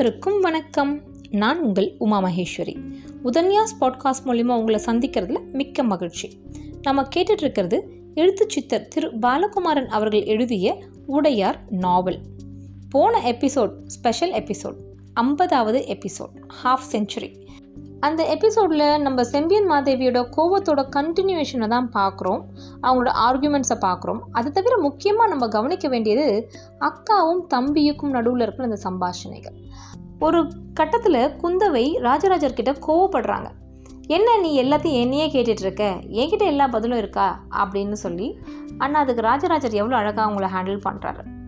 அனைவருக்கும் வணக்கம். நான் உங்கள் உமா மகேஸ்வரி. உதன்யாஸ் பாட்காஸ்ட் மூலிமா உங்களை சந்திக்கிறதுல மிக்க மகிழ்ச்சி. நம்ம கேட்டுட்ருக்கிறது எழுத்து சித்தர் திரு பாலகுமாரன் அவர்கள் எழுதிய உடையார் நாவல். போன எபிசோட் ஸ்பெஷல் எபிசோட் ஐம்பதாவது எபிசோட் ஹாஃப் செஞ்சுரி அந்த எபிசோடில் நம்ம செம்பியன் மாதேவியோட கோவத்தோட கண்டினியூவேஷனை தான் பார்க்குறோம். அவங்களோட ஆர்குமெண்ட்ஸை பார்க்குறோம். அது தவிர முக்கியமாக நம்ம கவனிக்க வேண்டியது அக்காவும் தம்பியுக்கும் நடுவில் இருக்கிற அந்த சம்பாஷணைகள். ஒரு கட்டத்தில் குந்தவை ராஜராஜர்கிட்ட கோவப்படுறாங்க. என்ன நீ எல்லாத்தையும் என்னையே கேட்டுட்ருக்க என்கிட்ட எல்லா பதிலும் இருக்கா? அப்படின்னு சொல்லி அண்ணா அதுக்கு ராஜராஜர் எவ்வளோ அழகாக அவங்கள ஹேண்டில் பண்ணுறாரு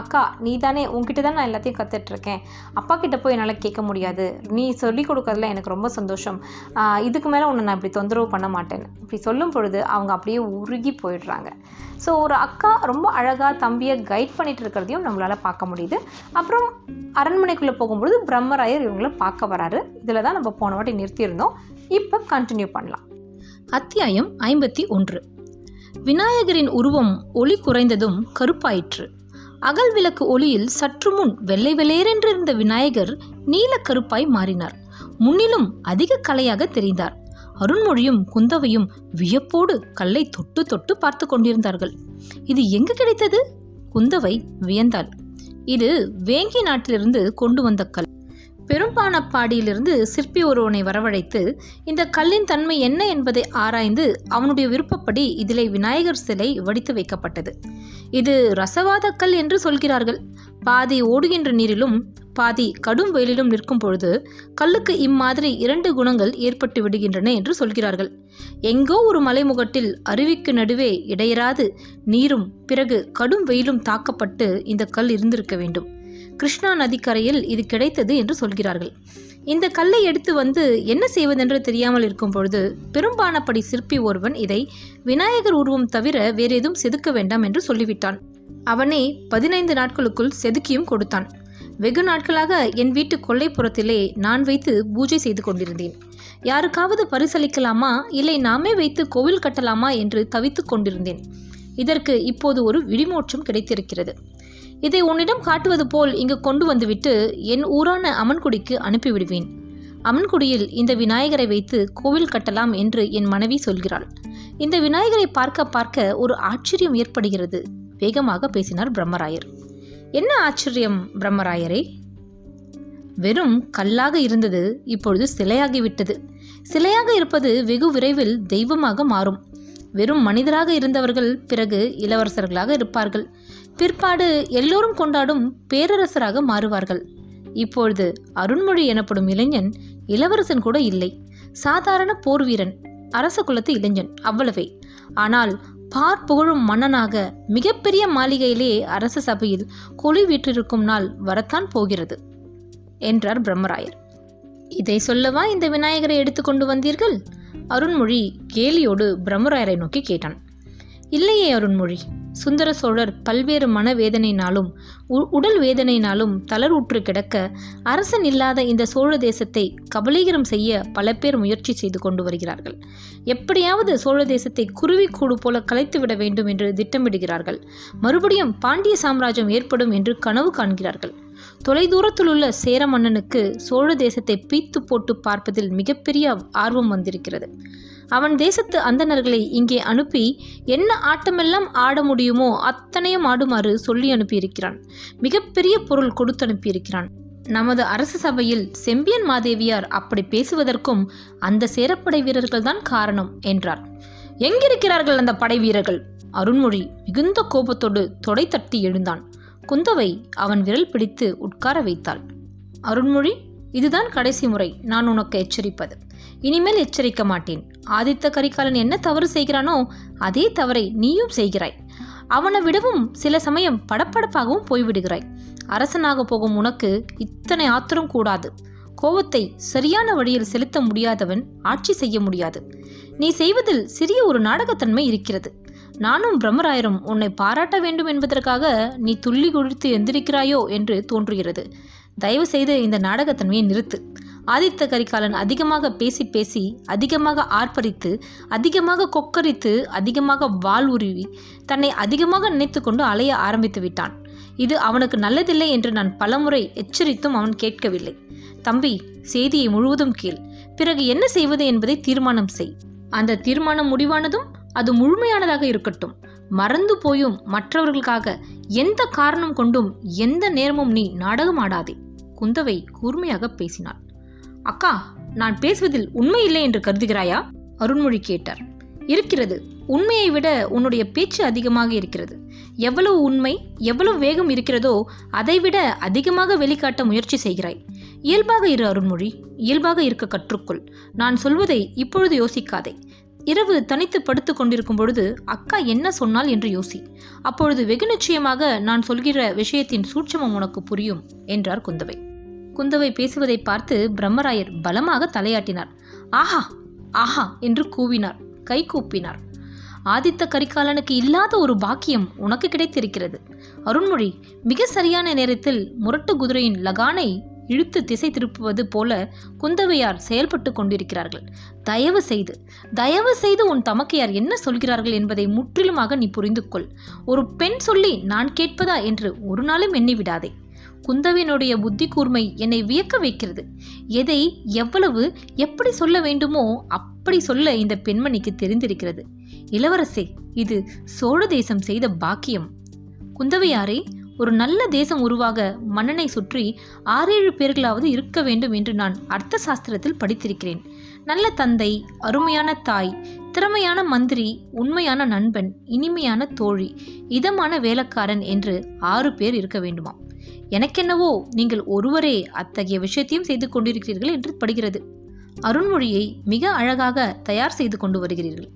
அக்கா நீ தானே உங்ககிட்ட தான் நான் எல்லாத்தையும் கற்றுட்ருக்கேன் அப்பா கிட்ட போய் என்னால் கேட்க முடியாது. நீ சொல்லிக் கொடுக்கறதுல எனக்கு ரொம்ப சந்தோஷம். இதுக்கு மேலே உன்னை நான் இப்படி தொந்தரவு பண்ண மாட்டேன். இப்படி சொல்லும் பொழுது அவங்க அப்படியே உருகி போயிடுறாங்க. ஸோ ஒரு அக்கா ரொம்ப அழகாக தம்பியை கைட் பண்ணிகிட்டு இருக்கிறதையும் நம்மளால் பார்க்க முடியுது. அப்புறம் அரண்மனைக்குள்ளே போகும்பொழுது பிரம்மராயர் இவங்கள பார்க்க வராரு. இதில் தான் நம்ம போன வாட்டி நிறுத்தியிருந்தோம். இப்போ கண்டினியூ பண்ணலாம். அத்தியாயம் ஐம்பத்தி ஒன்று. விநாயகரின் உருவம் ஒளி குறைந்ததும் கருப்பாயிற்று. அகல் விளக்கு ஒளியில் சற்று முன் வெள்ளை வெள்ளையரென்றிருந்த விநாயகர் நீல கருப்பாய் மாறினார். முன்னிலும் அதிக கலையாக தெரிந்தார். அருண்மொழியும் குந்தவையும் வியப்போடு கல்லை தொட்டு தொட்டு பார்த்து கொண்டிருந்தார்கள். இது எங்கு கிடைத்தது? குந்தவை வியந்தாள். இது வேங்கி நாட்டிலிருந்து கொண்டு வந்த கல். பெரும்பானப்பாடியிலிருந்து சிற்பி ஒருவனை வரவழைத்து இந்த கல்லின் தன்மை என்ன என்பதை ஆராய்ந்து அவனுடைய விருப்பப்படி இதிலே விநாயகர் சிலை வடித்து வைக்கப்பட்டது. இது ரசவாத கல் என்று சொல்கிறார்கள். பாதி ஓடுகின்ற நீரிலும் பாதி கடும் வெயிலிலும் நிற்கும் பொழுது கல்லுக்கு இம்மாதிரி இரண்டு குணங்கள் ஏற்பட்டு விடுகின்றன என்று சொல்கிறார்கள். எங்கோ ஒரு மலைமுகட்டில் அருவிக்கு நடுவே இடையராது நீரும் பிறகு கடும் வெயிலும் தாக்கப்பட்டு இந்த கல் இருந்திருக்க வேண்டும். கிருஷ்ணா நதிக்கரையில் இது கிடைத்தது என்று சொல்கிறார்கள். இந்த கல்லை எடுத்து வந்து என்ன செய்வதென்று தெரியாமல் இருக்கும் பொழுது பெரும்பானப்படி சிற்பி ஒருவன் இதை விநாயகர் உருவம் தவிர வேறு எதுவும் செதுக்க வேண்டாம் என்று சொல்லிவிட்டான். அவனே பதினைந்து நாட்களுக்குள் செதுக்கியும் கொடுத்தான். வெகு நாட்களாக என் வீட்டு கொல்லைப்புறத்திலே நான் வைத்து பூஜை செய்து கொண்டிருந்தேன். யாருக்காவது பரிசளிக்கலாமா? இல்லை நாமே வைத்து கோவில் கட்டலாமா? என்று தவித்துக் கொண்டிருந்தேன். இதற்கு இப்போது ஒரு விடிமோற்றம் கிடைத்திருக்கிறது. இதை உன்னிடம் காட்டுவது போல் இங்கு கொண்டு வந்துவிட்டு என் ஊரான அமன்குடிக்கு அனுப்பிவிடுவேன். அமன்குடியில் இந்த விநாயகரை வைத்து கோவில் கட்டலாம் என்று என் மனைவி சொல்கிறாள். இந்த விநாயகரை பார்க்க பார்க்க ஒரு ஆச்சரியம் ஏற்படுகிறது. வேகமாக பேசினார் பிரம்மராயர். என்ன ஆச்சரியம் பிரம்மராயரே? வெறும் கல்லாக இருந்தது இப்பொழுது சிலையாகிவிட்டது. சிலையாக இருப்பது வெகு விரைவில் தெய்வமாக மாறும். வெறும் மனிதராக இருந்தவர்கள் பிறகு இளவரசர்களாக இருப்பார்கள். பிற்பாடு எல்லோரும் கொண்டாடும் பேரரசராக மாறுவார்கள். இப்பொழுது அருண்மொழி எனப்படும் இளைஞன் இளவரசன் கூட இல்லை. சாதாரண போர் வீரன் அரச குலத்து இளைஞன் அவ்வளவே. ஆனால் பார் புகழும் மன்னனாக மிகப்பெரிய மாளிகையிலே அரச சபையில் கொலி வீற்றிருக்கும் நாள் வரத்தான் போகிறது என்றார் பிரம்மராயர். இதை சொல்லவா இந்த விநாயகரை எடுத்துக்கொண்டு வந்தீர்கள்? அருண்மொழி கேலியோடு பிரம்மராயரை நோக்கி கேட்டான். இல்லையே அருண்மொழி சுந்தர சோழர் பல்வேறு மனவேதனையினாலும் உ- உடல் வேதனையினாலும் தளர்வுற்று கிடக்க அரசன் இல்லாத இந்த சோழ தேசத்தை கபலீகரம் செய்ய பல பேர் முயற்சி செய்து கொண்டு வருகிறார்கள். எப்படியாவது சோழ தேசத்தை குருவிக்கூடு போல கலைத்து விட வேண்டும் என்று திட்டமிடுகிறார்கள். மறுபடியும் பாண்டிய சாம்ராஜ்யம் ஏற்படும் என்று கனவு காண்கிறார்கள். தொலைதூரத்தில் உள்ள சேர மன்னனுக்கு சோழ தேசத்தை பீத்து போட்டு பார்ப்பதில் மிகப்பெரிய ஆர்வம் வந்திருக்கிறது. அவன் தேசத்து அந்தணர்களை இங்கே அனுப்பி என்ன ஆட்டமெல்லாம் ஆட முடியுமோ அத்தனையும் ஆடுமாறு சொல்லி அனுப்பியிருக்கிறான். மிகப்பெரிய பொருள் கொடுத்து அனுப்பியிருக்கிறான். நமது அரசு சபையில் செம்பியன் மாதேவியார் அப்படி பேசுவதற்கும் அந்த சேரப்படை வீரர்கள் தான் காரணம் என்றார். எங்கிருக்கிறார்கள் அந்த படை வீரர்கள்? அருண்மொழி மிகுந்த கோபத்தோடு தொடை தட்டி எழுந்தான். குந்தவை அவன் விரல் பிடித்து உட்கார வைத்தாள். அருண்மொழி இதுதான் கடைசி முறை. நான் உனக்கு எச்சரிப்பது. இனிமேல் எச்சரிக்க மாட்டேன். ஆதித்த கரிகாலன் என்ன தவறு செய்கிறானோ அதே தவறை நீயும் செய்கிறாய். அவனை விடவும் சில சமயம் படப்படப்பாகவும் போய்விடுகிறாய். அரசனாக போகும் உனக்கு இத்தனை ஆத்திரம் கூடாது. கோபத்தை சரியான வழியில் செலுத்த முடியாதவன் ஆட்சி செய்ய முடியாது. நீ செய்வதில் சிறிய ஒரு நாடகத்தன்மை இருக்கிறது. நானும் பிரம்மராயரும் உன்னை பாராட்ட வேண்டும் என்பதற்காக நீ துள்ளி குடித்து எந்திரிக்கிறாயோ என்று தோன்றுகிறது. தயவு செய்து இந்த நாடகத்தன்மையை நிறுத்து. ஆதித்த கரிகாலன் அதிகமாக பேசி பேசி அதிகமாக ஆர்ப்பரித்து அதிகமாக கொக்கரித்து அதிகமாக வால் உருவி தன்னை அதிகமாக நினைத்து கொண்டு அலைய ஆரம்பித்து விட்டான். இது அவனுக்கு நல்லதில்லை என்று நான் பலமுறை எச்சரித்தும் அவன் கேட்கவில்லை. தம்பி செய்தியை முழுவதும் கேள். பிறகு என்ன செய்வது என்பதை தீர்மானம் செய். அந்த தீர்மானம் முடிவானதும் அது முழுமையானதாக இருக்கட்டும். மறந்து போயும் மற்றவர்களுக்காக எந்த காரணம் கொண்டும் எந்த நேரமும் நீ நாடகம் ஆடாதே. குந்தவை கூர்மையாக பேசினாள். அக்கா நான் பேசுவதில் உண்மை இல்லை என்று கருதுகிறாயா? அருண்மொழி கேட்டார். இருக்கிறது. உண்மையை விட உன்னுடைய பேச்சு அதிகமாக இருக்கிறது. எவ்வளவு உண்மை எவ்வளவு வேகம் இருக்கிறதோ அதைவிட அதிகமாக வெளிக்காட்ட முயற்சி செய்கிறாய். இயல்பாக இரு அருண்மொழி. இயல்பாக இருக்க கற்றுக்கொள். நான் சொல்வதை இப்பொழுது யோசிக்காதே. இரவு தனித்து படுத்து கொண்டிருக்கும் பொழுது அக்கா என்ன சொன்னால் என்று யோசி. அப்பொழுது வெகு நிச்சயமாக நான் சொல்கிற விஷயத்தின் சூட்சமம் உனக்கு புரியும் என்றார் குந்தவை. குந்தவை பேசுவதை பார்த்து பிரம்மராயர் பலமாக தலையாட்டினார். ஆஹா ஆஹா என்று கூவினார் கை கூப்பினார். ஆதித்த கரிகாலனுக்கு இல்லாத ஒரு பாக்கியம் உனக்கு கிடைத்திருக்கிறது. அருண்மொழி மிக சரியான நேரத்தில் முரட்டு குதிரையின் லகானை இழுத்து திசை திருப்புவது போல குந்தவையார் செயல்பட்டு கொண்டிருக்கிறார்கள். தயவு செய்து தயவு செய்து உன் தமக்கையார் என்ன சொல்கிறார்கள் என்பதை முற்றிலுமாக நீ புரிந்து கொள் ஒரு பெண் சொல்லி நான் கேட்பதா என்று ஒரு நாளும் எண்ணி விடாதே. குந்தவினுடைய புத்தி கூர்மை என்னை வியக்க வைக்கிறது. எதை எவ்வளவு எப்படி சொல்ல வேண்டுமோ அப்படி சொல்ல இந்த பெண்மணிக்கு தெரிந்திருக்கிறது. இளவரசே இது சோழ தேசம் செய்த பாக்கியம். குந்தவையாரே ஒரு நல்ல தேசம் உருவாக மன்னனை சுற்றி ஆறேழு பேர்களாவது இருக்க வேண்டும் என்று நான் அர்த்த சாஸ்திரத்தில் படித்திருக்கிறேன். நல்ல தந்தை அருமையான தாய் திறமையான மந்திரி உண்மையான நண்பன் இனிமையான தோழி இதமான வேலைக்காரன் என்று ஆறு பேர் இருக்க வேண்டுமாம். எனக்கென்னவோ நீங்கள் ஒருவரே அத்தகைய விஷயத்தையும் செய்து கொண்டிருக்கிறீர்கள் என்று படுகிறது. அருண்மொழியை மிக அழகாக தயார் செய்து கொண்டு வருகிறீர்கள்.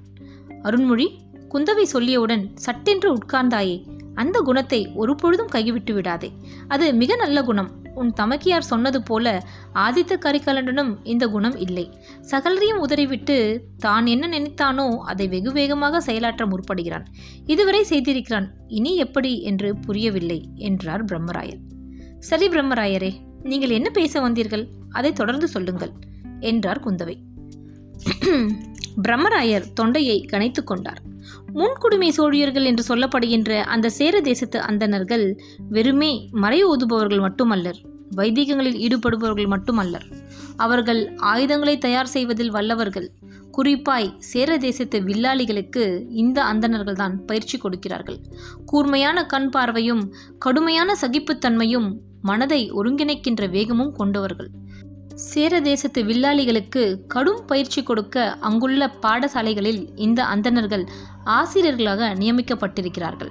அருண்மொழி குந்தவை சொல்லியவுடன் சட்டென்று உட்கார்ந்தாயே அந்த குணத்தை ஒரு பொழுதும் கைவிட்டு விடாதே. அது மிக நல்ல குணம். உன் தமக்கியார் சொன்னது போல ஆதித்த கரிகாலனும் இந்த குணம் இல்லை. சகலரையும் உதறிவிட்டு தான் என்ன நினைத்தானோ அதை வெகு வேகமாக செயலாற்ற முற்படுகிறான். இதுவரை செய்திருக்கிறான் இனி எப்படி என்று புரியவில்லை என்றார் பிரம்மராயர். சரி பிரம்மராயரே நீங்கள் என்ன பேச வந்தீர்கள்? அதை தொடர்ந்து சொல்லுங்கள் என்றார் குந்தவை. பிரம்மராயர் தொண்டையை கணைத்து கொண்டார். முன்குடுமை சோழியர்கள் என்று சொல்லப்படுகின்ற அந்த சேர தேசத்து அந்தணர்கள் வெறுமே மறை ஓதுபவர்கள் மட்டுமல்லர். வைதிகங்களில் ஈடுபடுபவர்கள் மட்டுமல்லர். அவர்கள் ஆயுதங்களை தயார் செய்வதில் வல்லவர்கள். குறிப்பாய் சேர தேசத்து வில்லாளிகளுக்கு இந்த அந்தணர்கள் தான் பயிற்சி கொடுக்கிறார்கள். கூர்மையான கண் பார்வையும் கடுமையான சகிப்புத்தன்மையும் மனதை ஒருங்கிணைக்கின்ற வேகமும் கொண்டவர்கள். சேர தேசத்து வில்லாளிகளுக்கு கடும் பயிற்சி கொடுக்க அங்குள்ள பாடசாலைகளில் இந்த அந்தணர்கள் ஆசிரியர்களாக நியமிக்கப்பட்டிருக்கிறார்கள்.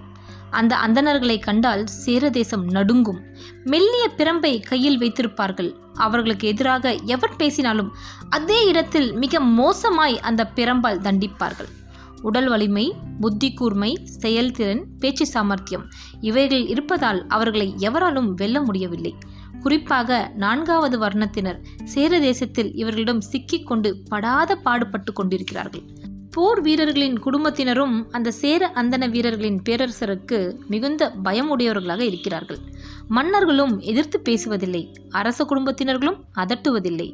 அந்த அந்தணர்களை கண்டால் சேர தேசம் நடுங்கும். மெல்லிய பிரம்பை கையில் வைத்திருப்பார்கள். அவர்களுக்கு எதிராக எவர் பேசினாலும் அதே இடத்தில் மிக மோசமாய் அந்த பிரம்பால் தண்டிப்பார்கள். உடல் வலிமை புத்தி கூர்மை செயல்திறன் பேச்சு சாமர்த்தியம் இவைகள் இருப்பதால் அவர்களை எவராலும் வெல்ல முடியவில்லை. குறிப்பாக நான்காவது வர்ணத்தினர் சேர தேசத்தில் இவர்களிடம் சிக்கிக் கொண்டு படாத பாடுபட்டு கொண்டிருக்கிறார்கள். போர் வீரர்களின் குடும்பத்தினரும் அந்த சேர அந்தன வீரர்களின் பேரரசருக்கு மிகுந்த பயமுடையவர்களாக இருக்கிறார்கள். மன்னர்களும் எதிர்த்து பேசுவதில்லை அரச குடும்பத்தினர்களும் அதட்டுவதில்லை.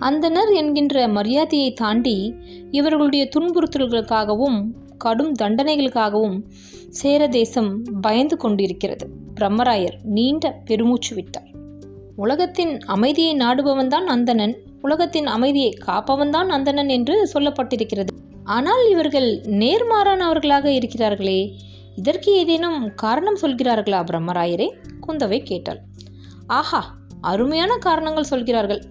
அந்தனர் என்கின்ற மரியாதையை தாண்டி இவர்களுடைய துன்புறுத்தல்களுக்காகவும் கடும் தண்டனைகளுக்காகவும் சேர தேசம் பயந்து கொண்டிருக்கிறது. பிரம்மராயர் நீண்ட பெருமூச்சு விட்டார். உலகத்தின் அமைதியை நாடுபவன்தான் அந்தணன் உலகத்தின் அமைதியை காப்பவன்தான் அந்தணன் என்று சொல்லப்பட்டிருக்கிறது. ஆனால் இவர்கள் நேர்மாறானவர்களாக இருக்கிறார்களே. இதற்கு ஏதேனும் காரணம் சொல்கிறார்களா பிரம்மராயரே? குந்தவை கேட்டாள். ஆஹா அருமையான காரணங்கள் சொல்கிறார்கள்.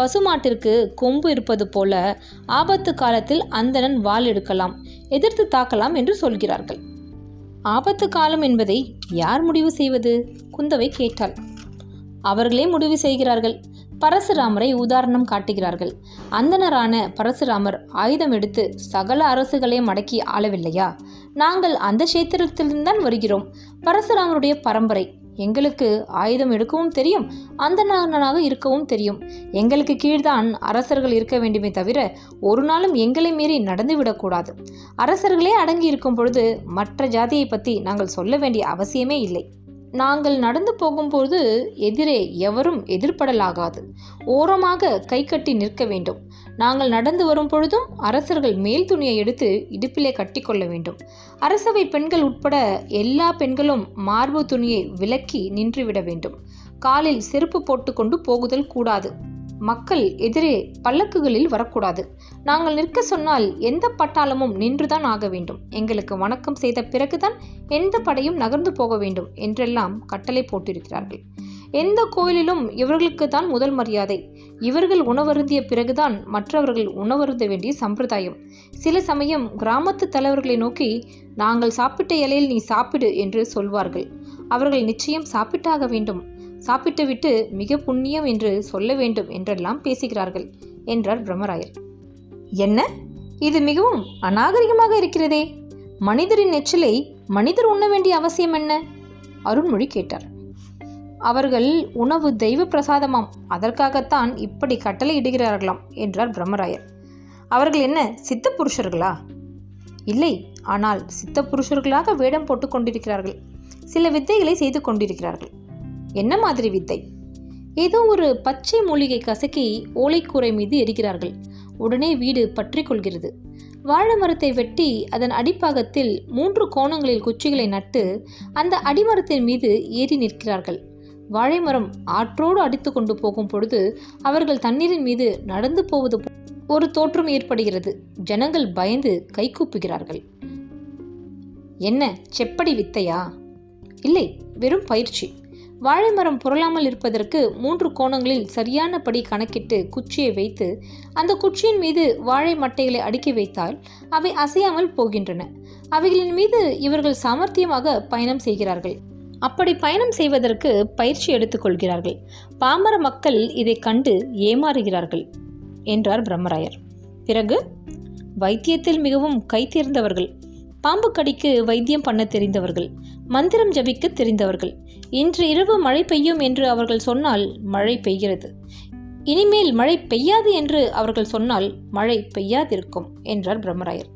பசுமாட்டிற்கு கொம்பு இருப்பது போல ஆபத்து காலத்தில் அந்தணன் வாள் எடுக்கலாம் எதிர்த்து தாக்கலாம் என்று சொல்கிறார்கள். ஆபத்து காலம் என்பதை யார் முடிவு செய்வது? குந்தவை கேட்டாள். அவர்களே முடிவு செய்கிறார்கள். பரசுராமரை உதாரணம் காட்டுகிறார்கள். அந்தனரான பரசுராமர் ஆயுதம் எடுத்து சகல அரசுகளையும் மடக்கி ஆளவில்லையா? நாங்கள் அந்த கஷேத்திரத்தில்தான் வருகிறோம். பரசுராமருடைய பரம்பரை. எங்களுக்கு ஆயுதம் எடுக்கவும் தெரியும் அந்தனாக இருக்கவும் தெரியும். எங்களுக்கு கீழ்தான் அரசர்கள் இருக்க வேண்டுமே தவிர ஒரு நாளும் எங்களை மீறி நடந்துவிடக்கூடாது அரசர்களே அடங்கி இருக்கும் பொழுது மற்ற ஜாதியை பற்றி நாங்கள் சொல்ல வேண்டிய அவசியமே இல்லை. நாங்கள் நடந்து போகும்போது எதிரே எவரும் எதிர்படலாகாது ஓரமாக கை கட்டி நிற்க வேண்டும். நாங்கள் நடந்து வரும் பொழுதும் அரசர்கள் மேல் துணியை எடுத்து இடுப்பிலே கட்டிக்கொள்ள வேண்டும். அரசவை பெண்கள் உட்பட எல்லா பெண்களும் மார்பு துணியை விலக்கி நின்றுவிட வேண்டும். காலில் செருப்பு போட்டுக்கொண்டு போகுதல் கூடாது. மக்கள் எதிரே பல்லக்குகளில் வரக்கூடாது. நாங்கள் நிற்க சொன்னால் எந்த பட்டாளமும் நின்றுதான் ஆக வேண்டும். எங்களுக்கு வணக்கம் செய்த பிறகுதான் எந்த படையும் நகர்ந்து போக வேண்டும் என்றெல்லாம் கட்டளை போட்டிருக்கிறார்கள். எந்த கோயிலிலும் இவர்களுக்கு தான் முதல் மரியாதை. இவர்கள் உணவருந்திய பிறகுதான் மற்றவர்கள் உணவருந்த வேண்டிய சம்பிரதாயம். சில சமயம் கிராமத்து தலைவர்களை நோக்கி நாங்கள் சாப்பிட்ட இலையில் நீ சாப்பிடு என்று சொல்வார்கள். அவர்கள் நிச்சயம் சாப்பிட்டாக வேண்டும். சாப்பிட்டுவிட்டு மிக புண்ணியம் என்று சொல்ல வேண்டும் என்றெல்லாம் பேசுகிறார்கள் என்றார் பிரம்மராயர். என்ன? இது மிகவும் அநாகரிகமாக இருக்கிறதே. மனிதரின் எச்சிலை மனிதர் உண்ண வேண்டிய அவசியம் என்ன? அருண்மொழி கேட்டார். அவர்கள் உணவு தெய்வ பிரசாதமாம் அதற்காகத்தான் இப்படி கட்டளை இடுகிறார்களாம் என்றார் பிரம்மராயர். அவர்கள் என்ன சித்த புருஷர்களா? இல்லை ஆனால் சித்த புருஷர்களாக வேடம் போட்டுக் கொண்டிருக்கிறார்கள். சில வித்தைகளை செய்து கொண்டிருக்கிறார்கள். என்ன மாதிரி வித்தை? ஏதோ ஒரு பச்சை மூலிகை கசக்கி ஓலைக்கூரை மீது எரிக்கிறார்கள் உடனே வீடு பற்றி கொள்கிறது. வாழை மரத்தை வெட்டி அதன் அடிப்பாகத்தில் மூன்று கோணங்களில் குச்சிகளை நட்டு அந்த அடிமரத்தின் மீது ஏறி நிற்கிறார்கள். வாழை மரம் ஆற்றோடு அடித்து கொண்டு போகும் பொழுது அவர்கள் தண்ணீரின் மீது நடந்து போவது ஒரு தோற்றம் ஏற்படுகிறது. ஜனங்கள் பயந்து கைகூப்புகிறார்கள் என்ன? செப்படி வித்தையா? இல்லை வெறும் பயிற்சி. வாழை மரம் புரளாமல் இருப்பதற்கு மூன்று கோணங்களில் சரியானபடி கணக்கிட்டு குச்சியை வைத்து அந்த குச்சியின் மீது வாழை மட்டைகளை அடுக்கி வைத்தால் அவை அசையாமல் போகின்றன. அவைகளின் மீது இவர்கள் சாமர்த்தியமாக பயணம் செய்கிறார்கள். அப்படி பயணம் செய்வதற்கு பயிற்சி எடுத்துக்கொள்கிறார்கள் பாமர மக்கள் இதை கண்டு ஏமாறுகிறார்கள் என்றார் பிரம்மராயர். பிறகு வைத்தியத்தில் மிகவும் கைத்தேர்ந்தவர்கள் பாம்பு கடிக்கு வைத்தியம் பண்ண தெரிந்தவர்கள். மந்திரம் ஜபிக்க தெரிந்தவர்கள். இன்று இரவு மழை பெய்யும் என்று அவர்கள் சொன்னால் மழை பெய்கிறது. இனிமேல் மழை பெய்யாது என்று அவர்கள் சொன்னால் மழை பெய்யாதிருக்கும் என்றார் பிரம்மராயர்.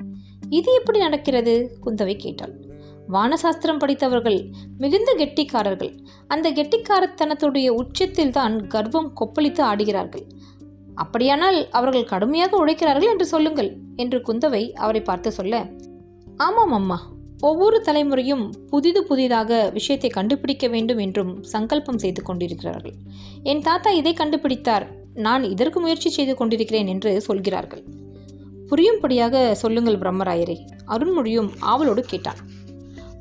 இது எப்படி நடக்கிறது? குந்தவை கேட்டாள். வானசாஸ்திரம் படித்தவர்கள் மிகுந்த கெட்டிக்காரர்கள். அந்த கெட்டிக்காரத்தனத்துடைய உச்சத்தில் தான் கர்வம் கொப்பளித்து ஆடுகிறார்கள். அப்படியானால் அவர்கள் கடுமையாக உழைக்கிறார்கள் என்று சொல்லுங்கள் என்று குந்தவை அவரை பார்த்து சொல்ல ஆமாம் அம்மா ஒவ்வொரு தலைமுறையும் புதிது புதிதாக விஷயத்தை கண்டுபிடிக்க வேண்டும் என்றும் சங்கல்பம் செய்து கொண்டிருக்கிறார்கள். என் தாத்தா இதை கண்டுபிடித்தார். நான் இதற்கு முயற்சி செய்து கொண்டிருக்கிறேன் என்று சொல்கிறார்கள். புரியும்படியாக சொல்லுங்கள் பிரம்மராயரே அருண்மொழியும் ஆவலோடு கேட்டான்.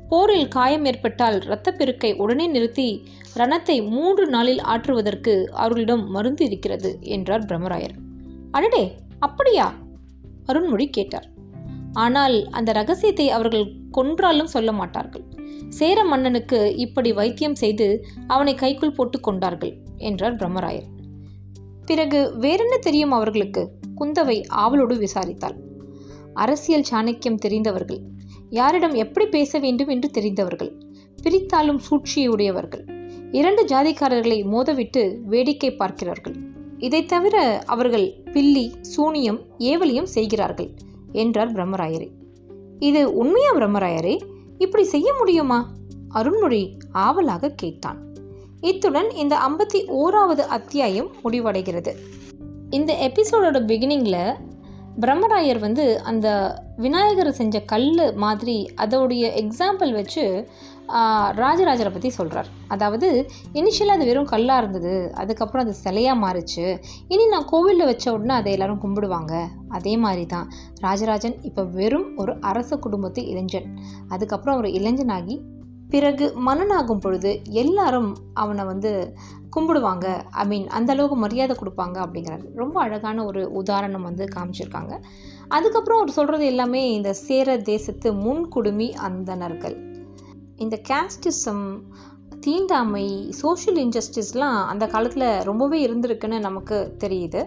போரில் காயம் ஏற்பட்டால் இரத்தப்பெருக்கை உடனே நிறுத்தி ரணத்தை மூன்று நாளில் ஆற்றுவதற்கு அவர்களிடம் மருந்து இருக்கிறது என்றார் பிரம்மராயர். அடடே அப்படியா? அருண்மொழி கேட்டார். ஆனால் அந்த ரகசியத்தை அவர்கள் கொன்றாலும் சொல்ல மாட்டார்கள். சேர மன்னனுக்கு இப்படி வைத்தியம் செய்து அவனை கைக்குள் போட்டு கொண்டார்கள் என்றார் பிரம்மராயர். பிறகு வேறென்ன தெரியும் அவர்களுக்கு? குந்தவை ஆவலோடு விசாரித்தாள். அரசியல் சாணக்கியம் தெரிந்தவர்கள். யாரிடம் எப்படி பேச வேண்டும் என்று தெரிந்தவர்கள். பிரித்தாலும் சூழ்ச்சியுடையவர்கள். இரண்டு ஜாதிக்காரர்களை மோதவிட்டு வேடிக்கை பார்க்கிறார்கள். இதை தவிர அவர்கள் பில்லி சூனியம் ஏவலியும் செய்கிறார்கள். என்றார் பிரம்மராயரே. இது உண்மையா பிரம்மராயரே? இப்படி செய்ய முடியுமா? அருண்மொழி ஆவலாக கேட்டான். இத்துடன் இந்த ஐம்பத்தி ஓராவது அத்தியாயம் முடிவடைகிறது. இந்த எபிசோடோட பிகினிங்கில் பிரம்மராயர் வந்து அந்த விநாயகர் செஞ்ச கல் மாதிரி அதோடைய எக்ஸாம்பிள் வச்சு ராஜராஜரை பற்றி சொல்கிறார் அதாவது இனிஷியலாக அது வெறும் கல்லாக இருந்தது அதுக்கப்புறம் அது சிலையாக மாறிச்சு. இனி நான் கோவிலில் வச்ச உடனே அதை எல்லோரும் கும்பிடுவாங்க. அதே மாதிரி தான் ராஜராஜன் இப்போ வெறும் ஒரு அரச குடும்பத்து இளைஞன். அதுக்கப்புறம் ஒரு இளைஞனாகி பிறகு மன்னனாகும் பொழுது எல்லாரும் அவனை வந்து கும்பிடுவாங்க. ஐ மீன் அந்த அளவுக்கு மரியாதை கொடுப்பாங்க அப்படிங்கிறாரு ரொம்ப அழகான ஒரு உதாரணம் வந்து காமிச்சிருக்காங்க. அதுக்கப்புறம் அவர் சொல்கிறது எல்லாமே இந்த சேர தேசத்து முன்குடுமி அந்தனர்கள் இந்த கேஸ்டிசம் தீண்டாமை சோஷியல் இன்ஜஸ்டிஸ்லாம் அந்த காலத்தில் ரொம்பவே இருந்திருக்குன்னு நமக்கு தெரியுது.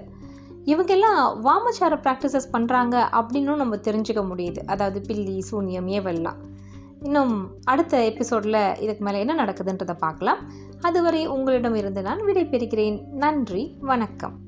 இவங்கெல்லாம் வாமச்சார ப்ராக்டிசஸ் பண்ணுறாங்க அப்படின்னும் நம்ம தெரிஞ்சுக்க முடியுது. அதாவது பில்லி சூன்யம் ஏவெல்லாம். இன்னும் அடுத்த எபிசோடில் இதுக்கு மேலே என்ன நடக்குதுன்றதை பார்க்கலாம். அதுவரை உங்களிடம் இருந்து நான் விடைபெறுகிறேன். நன்றி வணக்கம்.